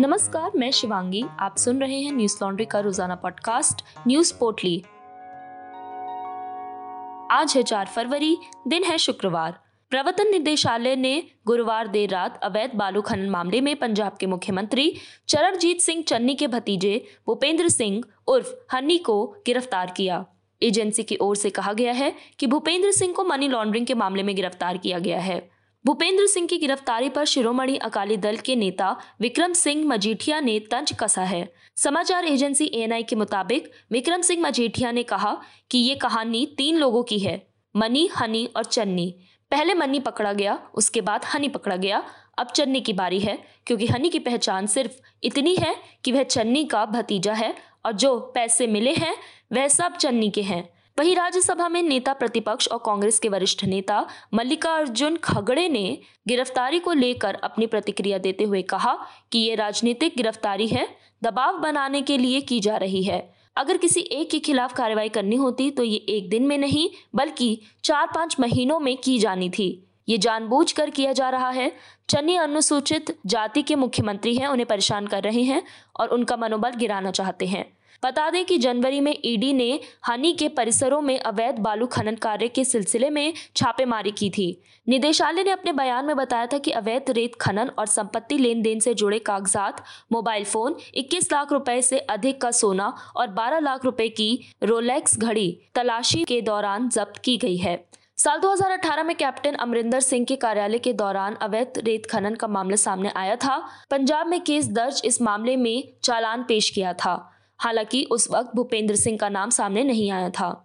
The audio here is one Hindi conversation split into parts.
नमस्कार, मैं शिवांगी। आप सुन रहे हैं न्यूज़ लॉन्ड्री का रोज़ाना पॉडकास्ट, न्यूज़ पोर्टली। आज है चार फरवरी, दिन है शुक्रवार। प्रवर्तन निदेशालय ने गुरुवार देर रात अवैध बालू खनन मामले में पंजाब के मुख्यमंत्री चरणजीत सिंह चन्नी के भतीजे भूपेंद्र सिंह उर्फ़ हन्नी को गिरफ़्तार किया। एजेंसी की ओर से कहा गया है कि भूपेंद्र सिंह को मनी लॉन्ड्रिंग के मामले में गिरफ़्तार किया गया है। भूपेंद्र सिंह की गिरफ्तारी पर शिरोमणि अकाली दल के नेता विक्रम सिंह मजीठिया ने तंज कसा है। समाचार एजेंसी एएनआई के मुताबिक, विक्रम सिंह मजीठिया ने कहा कि ये कहानी तीन लोगों की है, मनी, हनी और चन्नी। पहले मनी पकड़ा गया, उसके बाद हनी पकड़ा गया। अब चन्नी की बारी है, क्योंकि हनी की पहचान सिर्फ़ इतनी है कि वह चन्नी का भतीजा है और जो पैसे मिले हैं, वह सब चन्नी के हैं। वहीं राज्यसभा में नेता प्रतिपक्ष और कांग्रेस के वरिष्ठ नेता मल्लिकार्जुन खगड़े ने गिरफ्तारी को लेकर अपनी प्रतिक्रिया देते हुए कहा कि ये राजनीतिक गिरफ्तारी है, दबाव बनाने के लिए की जा रही है। अगर किसी एक के खिलाफ कार्रवाई करनी होती तो ये एक दिन में नहीं, बल्कि चार पाँच महीनों में की जानी थी। ये जानबूझकर किया जा रहा है। चन्नी अनुसूचित जाति के मुख्यमंत्री हैं, उन्हें परेशान कर रहे हैं और उनका मनोबल गिराना चाहते हैं। बता दें कि जनवरी में ईडी ने हनी के परिसरों में अवैध बालू खनन कार्य के सिलसिले में छापेमारी की थी। निदेशालय ने अपने बयान में बताया था कि अवैध रेत खनन और संपत्ति लेन देन से जुड़े कागजात, मोबाइल फ़ोन 21 लाख रुपए से अधिक का सोना और 12 लाख रुपए की रोलेक्स घड़ी तलाशी के दौरान जब्त की गई है। साल 2018 में कैप्टन अमरिंदर सिंह के कार्यालय के दौरान अवैध रेत खनन का मामला सामने आया था। पंजाब में केस दर्ज इस मामले में चालान पेश किया था। हालाँकि उस वक्त भूपेंद्र सिंह का नाम सामने नहीं आया था।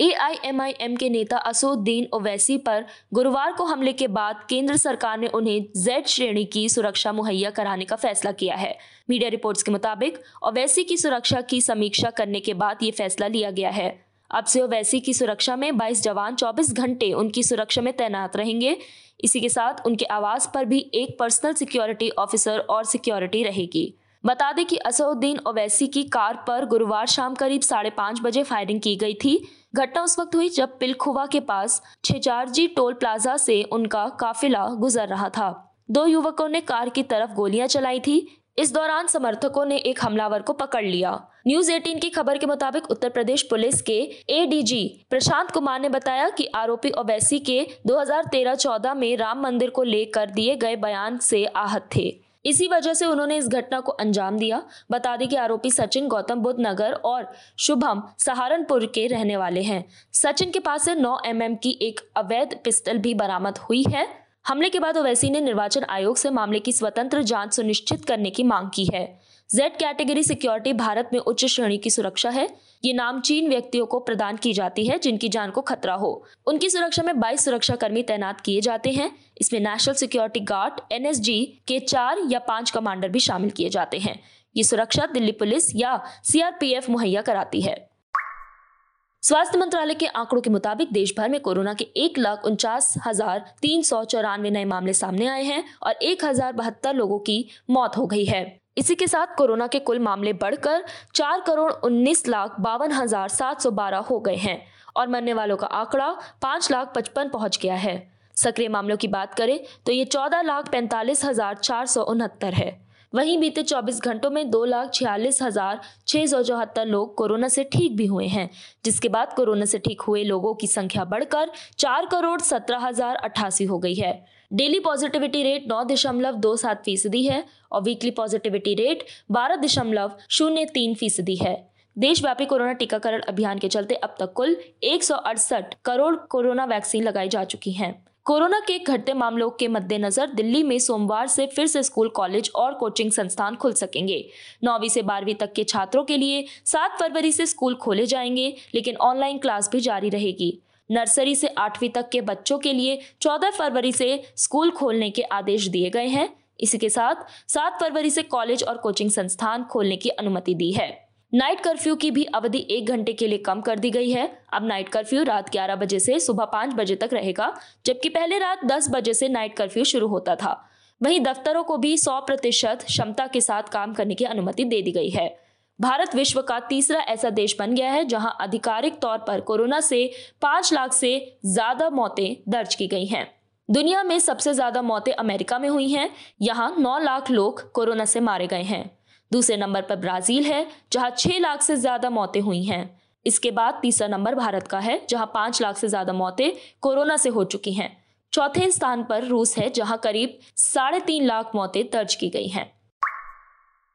एआईएमआईएम के नेता असुद्दीन ओवैसी पर गुरुवार को हमले के बाद केंद्र सरकार ने उन्हें जेड श्रेणी की सुरक्षा मुहैया कराने का फैसला किया है। मीडिया रिपोर्ट्स के मुताबिक, ओवैसी की सुरक्षा की समीक्षा करने के बाद ये फैसला लिया गया है। अब से ओवैसी की सुरक्षा में 22 जवान 24 घंटे उनकी सुरक्षा में तैनात रहेंगे। इसी के साथ उनके आवास पर भी एक पर्सनल सिक्योरिटी ऑफिसर और सिक्योरिटी रहेगी। बता दें कि असउद्दीन ओवैसी की कार पर गुरुवार शाम करीब साढ़े पाँच बजे फायरिंग की गई थी। घटना उस वक्त हुई जब पिलखुवा के पास छेचारजी टोल प्लाजा से उनका काफिला गुजर रहा था। दो युवकों ने कार की तरफ़ गोलियाँ चलाई थी। इस दौरान समर्थकों ने एक हमलावर को पकड़ लिया। न्यूज़ 18 की खबर के मुताबिक उत्तर प्रदेश पुलिस के एडीजी प्रशांत कुमार ने बताया कि आरोपी ओवैसी के 2013-14 में राम मंदिर को लेकर दिए गए बयान से आहत थे। इसी वजह से उन्होंने इस घटना को अंजाम दिया। बता दें कि आरोपी सचिन गौतम बुद्ध नगर और शुभम सहारनपुर के रहने वाले हैं। सचिन के पास से 9 एम mm की एक अवैध पिस्टल भी बरामद हुई है। हमले के बाद ओवैसी ने निर्वाचन आयोग से मामले की स्वतंत्र जाँच सुनिश्चित करने की मांग की है। जेड कैटेगरी सिक्योरिटी भारत में उच्च श्रेणी की सुरक्षा है। ये नामचीन व्यक्तियों को प्रदान की जाती है, जिनकी जान को खतरा हो। उनकी सुरक्षा में 22 सुरक्षा कर्मी तैनात किए जाते हैं। इसमें नेशनल सिक्योरिटी गार्ड एनएसजी के चार या पाँच कमांडर भी शामिल किए जाते हैं। ये सुरक्षा दिल्ली पुलिस या सीआरपीएफ मुहैया कराती है। स्वास्थ्य मंत्रालय के आंकड़ों के मुताबिक देश भर में कोरोना के एक लाख उनचास हज़ार तीन सौ चौरानवे नए मामले सामने आए हैं और एक हज़ार बहत्तर लोगों की मौत हो गई है। इसी के साथ कोरोना के कुल मामले बढ़कर चार करोड़ उन्नीस लाख बावन हज़ार सात सौ बारह हो गए हैं और मरने वालों का आंकड़ा पाँच लाख पचपन पहुँच गया है। सक्रिय मामलों की बात करें तो ये चौदह लाख पैंतालीस हज़ार चार सौ उनहत्तर है। वहीं बीते 24 घंटों में दो लाख छियालीस हज़ार छह सौ चौहत्तर लोग कोरोना से ठीक भी हुए हैं, जिसके बाद कोरोना से ठीक हुए लोगों की संख्या बढ़कर चार करोड़ सत्रह हज़ार अट्ठासी हो गई है। डेली पॉजिटिविटी रेट नौ दशमलव दो सात फ़ीसदी है और वीकली पॉजिटिविटी रेट बारह दशमलव शून्य तीन फ़ीसदी है। देशव्यापी कोरोना टीकाकरण अभियान के चलते अब तक कुल एक सौ अड़सठ करोड़ कोरोना वैक्सीन लगाई जा चुकी हैं। कोरोना के घटते मामलों के मद्देनजर दिल्ली में सोमवार से फिर से स्कूल, कॉलेज और कोचिंग संस्थान खुल सकेंगे। नौवीं से बारहवीं तक के छात्रों के लिए सात फरवरी से स्कूल खोले जाएँगे, लेकिन ऑनलाइन क्लास भी जारी रहेगी। नर्सरी से आठवीं तक के बच्चों के लिए चौदह फरवरी से स्कूल खोलने के आदेश दिए गए हैं। इसी के साथ सात फरवरी से कॉलेज और कोचिंग संस्थान खोलने की अनुमति दी है। नाइट कर्फ्यू की भी अवधि एक घंटे के लिए कम कर दी गई है। अब नाइट कर्फ्यू रात ग्यारह बजे से सुबह पाँच बजे तक रहेगा, जबकि पहले रात दस बजे से नाइट कर्फ्यू शुरू होता था। वहीं दफ्तरों को भी सौ प्रतिशत क्षमता के साथ काम करने की अनुमति दे दी गई है। भारत विश्व का तीसरा ऐसा देश बन गया है जहाँ आधिकारिक तौर पर कोरोना से पाँच लाख से ज़्यादा मौतें दर्ज की गई हैं। दुनिया में सबसे ज़्यादा मौतें अमेरिका में हुई हैं। यहाँ नौ लाख लोग कोरोना से मारे गए हैं। दूसरे नंबर पर ब्राज़ील है, जहाँ 6 लाख से ज़्यादा मौतें हुई हैं। इसके बाद तीसरा नंबर भारत का है, जहाँ पाँच लाख से ज़्यादा मौतें कोरोना से हो चुकी हैं। चौथे स्थान पर रूस है, जहाँ करीब साढ़े तीन लाख मौतें दर्ज की गई हैं।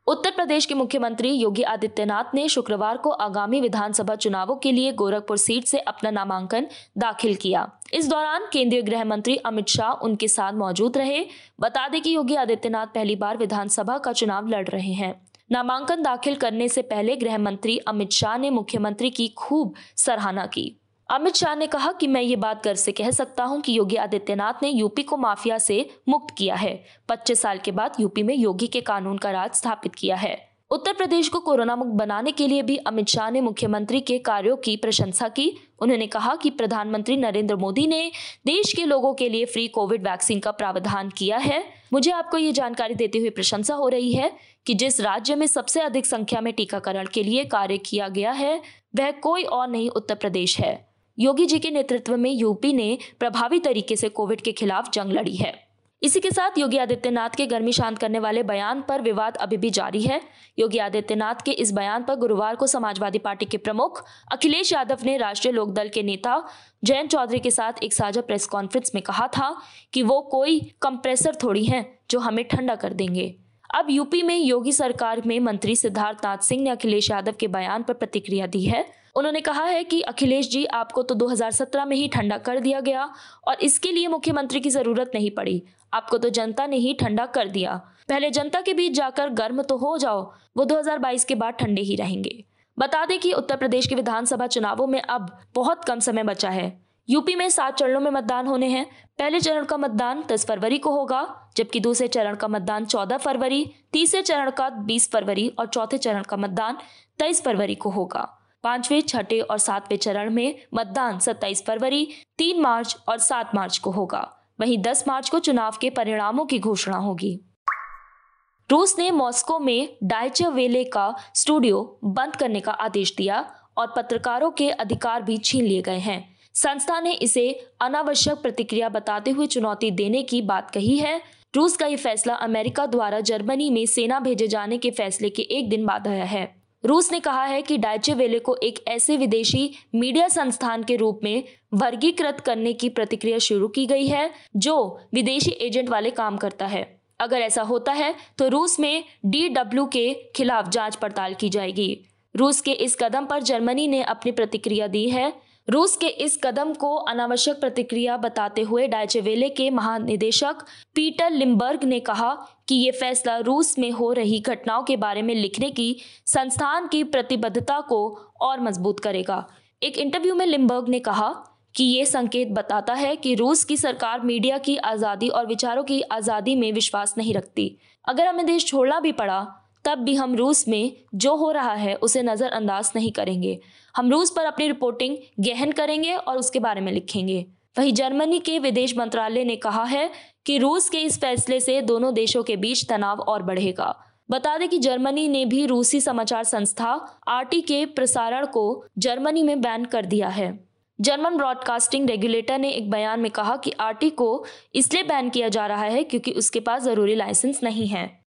उत्तर प्रदेश के मुख्यमंत्री योगी आदित्यनाथ ने शुक्रवार को आगामी विधानसभा चुनावों के लिए गोरखपुर सीट से अपना नामांकन दाखिल किया। इस दौरान केंद्रीय गृह मंत्री अमित शाह उनके साथ मौजूद रहे। बता दें कि योगी आदित्यनाथ पहली बार विधानसभा का चुनाव लड़ रहे हैं। नामांकन दाखिल करने से पहले गृह मंत्री अमित शाह ने मुख्यमंत्री की खूब सराहना की। अमित शाह ने कहा कि मैं ये बात गर्व से कह सकता हूँ कि योगी आदित्यनाथ ने यूपी को माफिया से मुक्त किया है। 25 साल के बाद यूपी में योगी के कानून का राज स्थापित किया है। उत्तर प्रदेश को कोरोना मुक्त बनाने के लिए भी अमित शाह ने मुख्यमंत्री के कार्यों की प्रशंसा की। उन्होंने कहा कि प्रधानमंत्री नरेंद्र मोदी ने देश के लोगों के लिए फ्री कोविड वैक्सीन का प्रावधान किया है। मुझे आपको ये जानकारी देते हुए प्रशंसा हो रही है कि जिस राज्य में सबसे अधिक संख्या में टीकाकरण के लिए कार्य किया गया है, वह कोई और नहीं उत्तर प्रदेश है। योगी जी के नेतृत्व में यूपी ने प्रभावी तरीके से कोविड के खिलाफ जंग लड़ी है। इसी के साथ योगी आदित्यनाथ के गर्मी शांत करने वाले बयान पर विवाद अभी भी जारी है। योगी आदित्यनाथ के इस बयान पर गुरुवार को समाजवादी पार्टी के प्रमुख अखिलेश यादव ने राष्ट्रीय लोकदल के नेता जयंत चौधरी के साथ एक साझा प्रेस कॉन्फ्रेंस में कहा था कि वो कोई कंप्रेसर थोड़ी हैं जो हमें ठंडा कर देंगे। अब यूपी में योगी सरकार में मंत्री सिद्धार्थनाथ सिंह ने अखिलेश यादव के बयान पर प्रतिक्रिया दी है। उन्होंने कहा है कि अखिलेश जी, आपको तो 2017 में ही ठंडा कर दिया गया और इसके लिए मुख्यमंत्री की ज़रूरत नहीं पड़ी। आपको तो जनता ने ही ठंडा कर दिया। पहले जनता के बीच जाकर गर्म तो हो जाओ, वो 2022 के बाद ठंडे ही रहेंगे। बता दें कि उत्तर प्रदेश के विधानसभा चुनावों में अब बहुत कम समय बचा है। यूपी में सात चरणों में मतदान होने हैं। पहले चरण का मतदान दस फरवरी को होगा, जबकि दूसरे चरण का मतदान चौदह फरवरी, तीसरे चरण का बीस फरवरी और चौथे चरण का मतदान तेईस फरवरी को होगा। पाँचवें, छठे और सातवें चरण में मतदान 27 फरवरी 3 मार्च और 7 मार्च को होगा। वहीं 10 मार्च को चुनाव के परिणामों की घोषणा होगी। रूस ने मॉस्को में डायचे वेले का स्टूडियो बंद करने का आदेश दिया और पत्रकारों के अधिकार भी छीन लिए गए हैं। संस्था ने इसे अनावश्यक प्रतिक्रिया बताते हुए चुनौती देने की बात कही है। रूस का ये फैसला अमेरिका द्वारा जर्मनी में सेना भेजे जाने के फैसले के एक दिन बाद आया है। रूस ने कहा है कि डायचे वेले को एक ऐसे विदेशी मीडिया संस्थान के रूप में वर्गीकृत करने की प्रतिक्रिया शुरू की गई है, जो विदेशी एजेंट वाले काम करता है। अगर ऐसा होता है तो रूस में डीडब्ल्यू के खिलाफ जाँच पड़ताल की जाएगी। रूस के इस कदम पर जर्मनी ने अपनी प्रतिक्रिया दी है। रूस के इस कदम को अनावश्यक प्रतिक्रिया बताते हुए डायचेवेले के महानिदेशक पीटर लिम्बर्ग ने कहा कि ये फैसला रूस में हो रही घटनाओं के बारे में लिखने की संस्थान की प्रतिबद्धता को और मज़बूत करेगा। एक इंटरव्यू में लिम्बर्ग ने कहा कि ये संकेत बताता है कि रूस की सरकार मीडिया की आज़ादी और विचारों की आज़ादी में विश्वास नहीं रखती। अगर हमें देश छोड़ना भी पड़ा तब भी हम रूस में जो हो रहा है, उसे नज़रअंदाज नहीं करेंगे। हम रूस पर अपनी रिपोर्टिंग गहन करेंगे और उसके बारे में लिखेंगे। वहीं जर्मनी के विदेश मंत्रालय ने कहा है कि रूस के इस फैसले से दोनों देशों के बीच तनाव और बढ़ेगा। बता दें कि जर्मनी ने भी रूसी समाचार संस्था आरटी के प्रसारण को जर्मनी में बैन कर दिया है। जर्मन ब्रॉडकास्टिंग रेगुलेटर ने एक बयान में कहा कि आरटी को इसलिए बैन किया जा रहा है क्योंकि उसके पास ज़रूरी लाइसेंस नहीं है।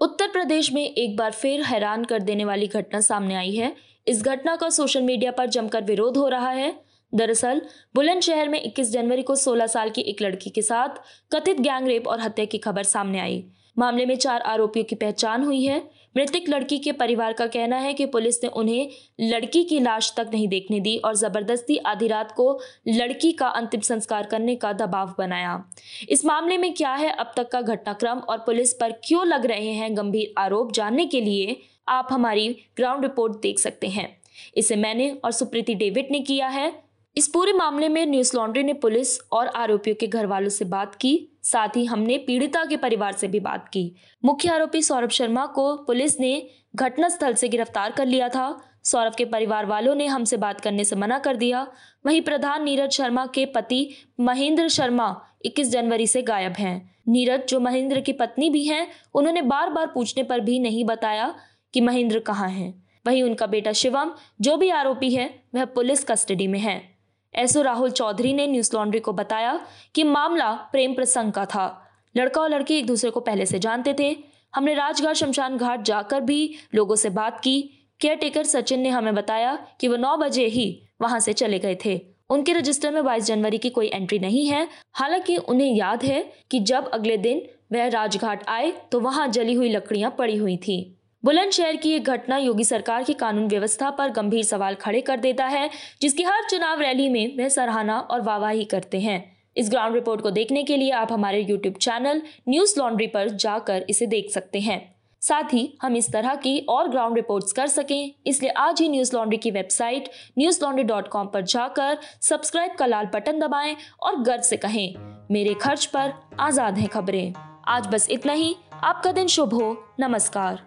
उत्तर प्रदेश में एक बार फिर हैरान कर देने वाली घटना सामने आई है। इस घटना का सोशल मीडिया पर जमकर विरोध हो रहा है। दरअसल, बुलंदशहर में 21 जनवरी को 16 साल की एक लड़की के साथ कथित गैंग रेप और हत्या की खबर सामने आई। मामले में चार आरोपियों की पहचान हुई है। मृतक लड़की के परिवार का कहना है कि पुलिस ने उन्हें लड़की की लाश तक नहीं देखने दी और ज़बरदस्ती आधी रात को लड़की का अंतिम संस्कार करने का दबाव बनाया। इस मामले में क्या है अब तक का घटनाक्रम और पुलिस पर क्यों लग रहे हैं गंभीर आरोप जानने के लिए आप हमारी ग्राउंड रिपोर्ट देख सकते हैं। इसे मैंने और सुप्रीति डेविड ने किया है। इस पूरे मामले में न्यूज़ लॉन्ड्री ने पुलिस और आरोपियों के घर वालों से बात की। साथ ही हमने पीड़िता के परिवार से भी बात की। मुख्य आरोपी सौरभ शर्मा को पुलिस ने घटनास्थल से गिरफ़्तार कर लिया था। सौरभ के परिवार वालों ने हमसे बात करने से मना कर दिया। वहीं प्रधान नीरज शर्मा के पति महेंद्र शर्मा 21 जनवरी से गायब हैं। नीरज, जो महेंद्र की पत्नी भी हैं, उन्होंने बार बार पूछने पर भी नहीं बताया कि महेंद्र कहाँ हैं। वहीं उनका बेटा शिवम, जो भी आरोपी है, वह पुलिस कस्टडी में है। एसओ राहुल चौधरी ने न्यूज़ लॉन्ड्री को बताया कि मामला प्रेम प्रसंग का था। लड़का और लड़की एक दूसरे को पहले से जानते थे। हमने राजघाट शमशान घाट जाकर भी लोगों से बात की। केयर टेकर सचिन ने हमें बताया कि वो नौ बजे ही वहाँ से चले गए थे। उनके रजिस्टर में 22 जनवरी की कोई एंट्री नहीं है। हालाँकि उन्हें याद है कि जब अगले दिन वह राजघाट आए तो वहाँ जली हुई लकड़ियाँ पड़ी हुई थी। बुलंदशहर की एक घटना योगी सरकार की कानून व्यवस्था पर गंभीर सवाल खड़े कर देता है, जिसकी हर चुनाव रैली में वह सराहना और वाहवाही करते हैं। इस ग्राउंड रिपोर्ट को देखने के लिए आप हमारे यूट्यूब चैनल न्यूज़ लॉन्ड्री पर जाकर इसे देख सकते हैं। साथ ही हम इस तरह की और ग्राउंड रिपोर्ट्स कर सकें, इसलिए आज ही न्यूज़ लॉन्ड्री की website Newslaundry dot com पर जाकर सब्सक्राइब का लाल बटन दबाएँ और गर्व से कहें, मेरे खर्च पर आज़ाद हैं खबरें। आज बस इतना ही, आपका दिन शुभ हो, नमस्कार।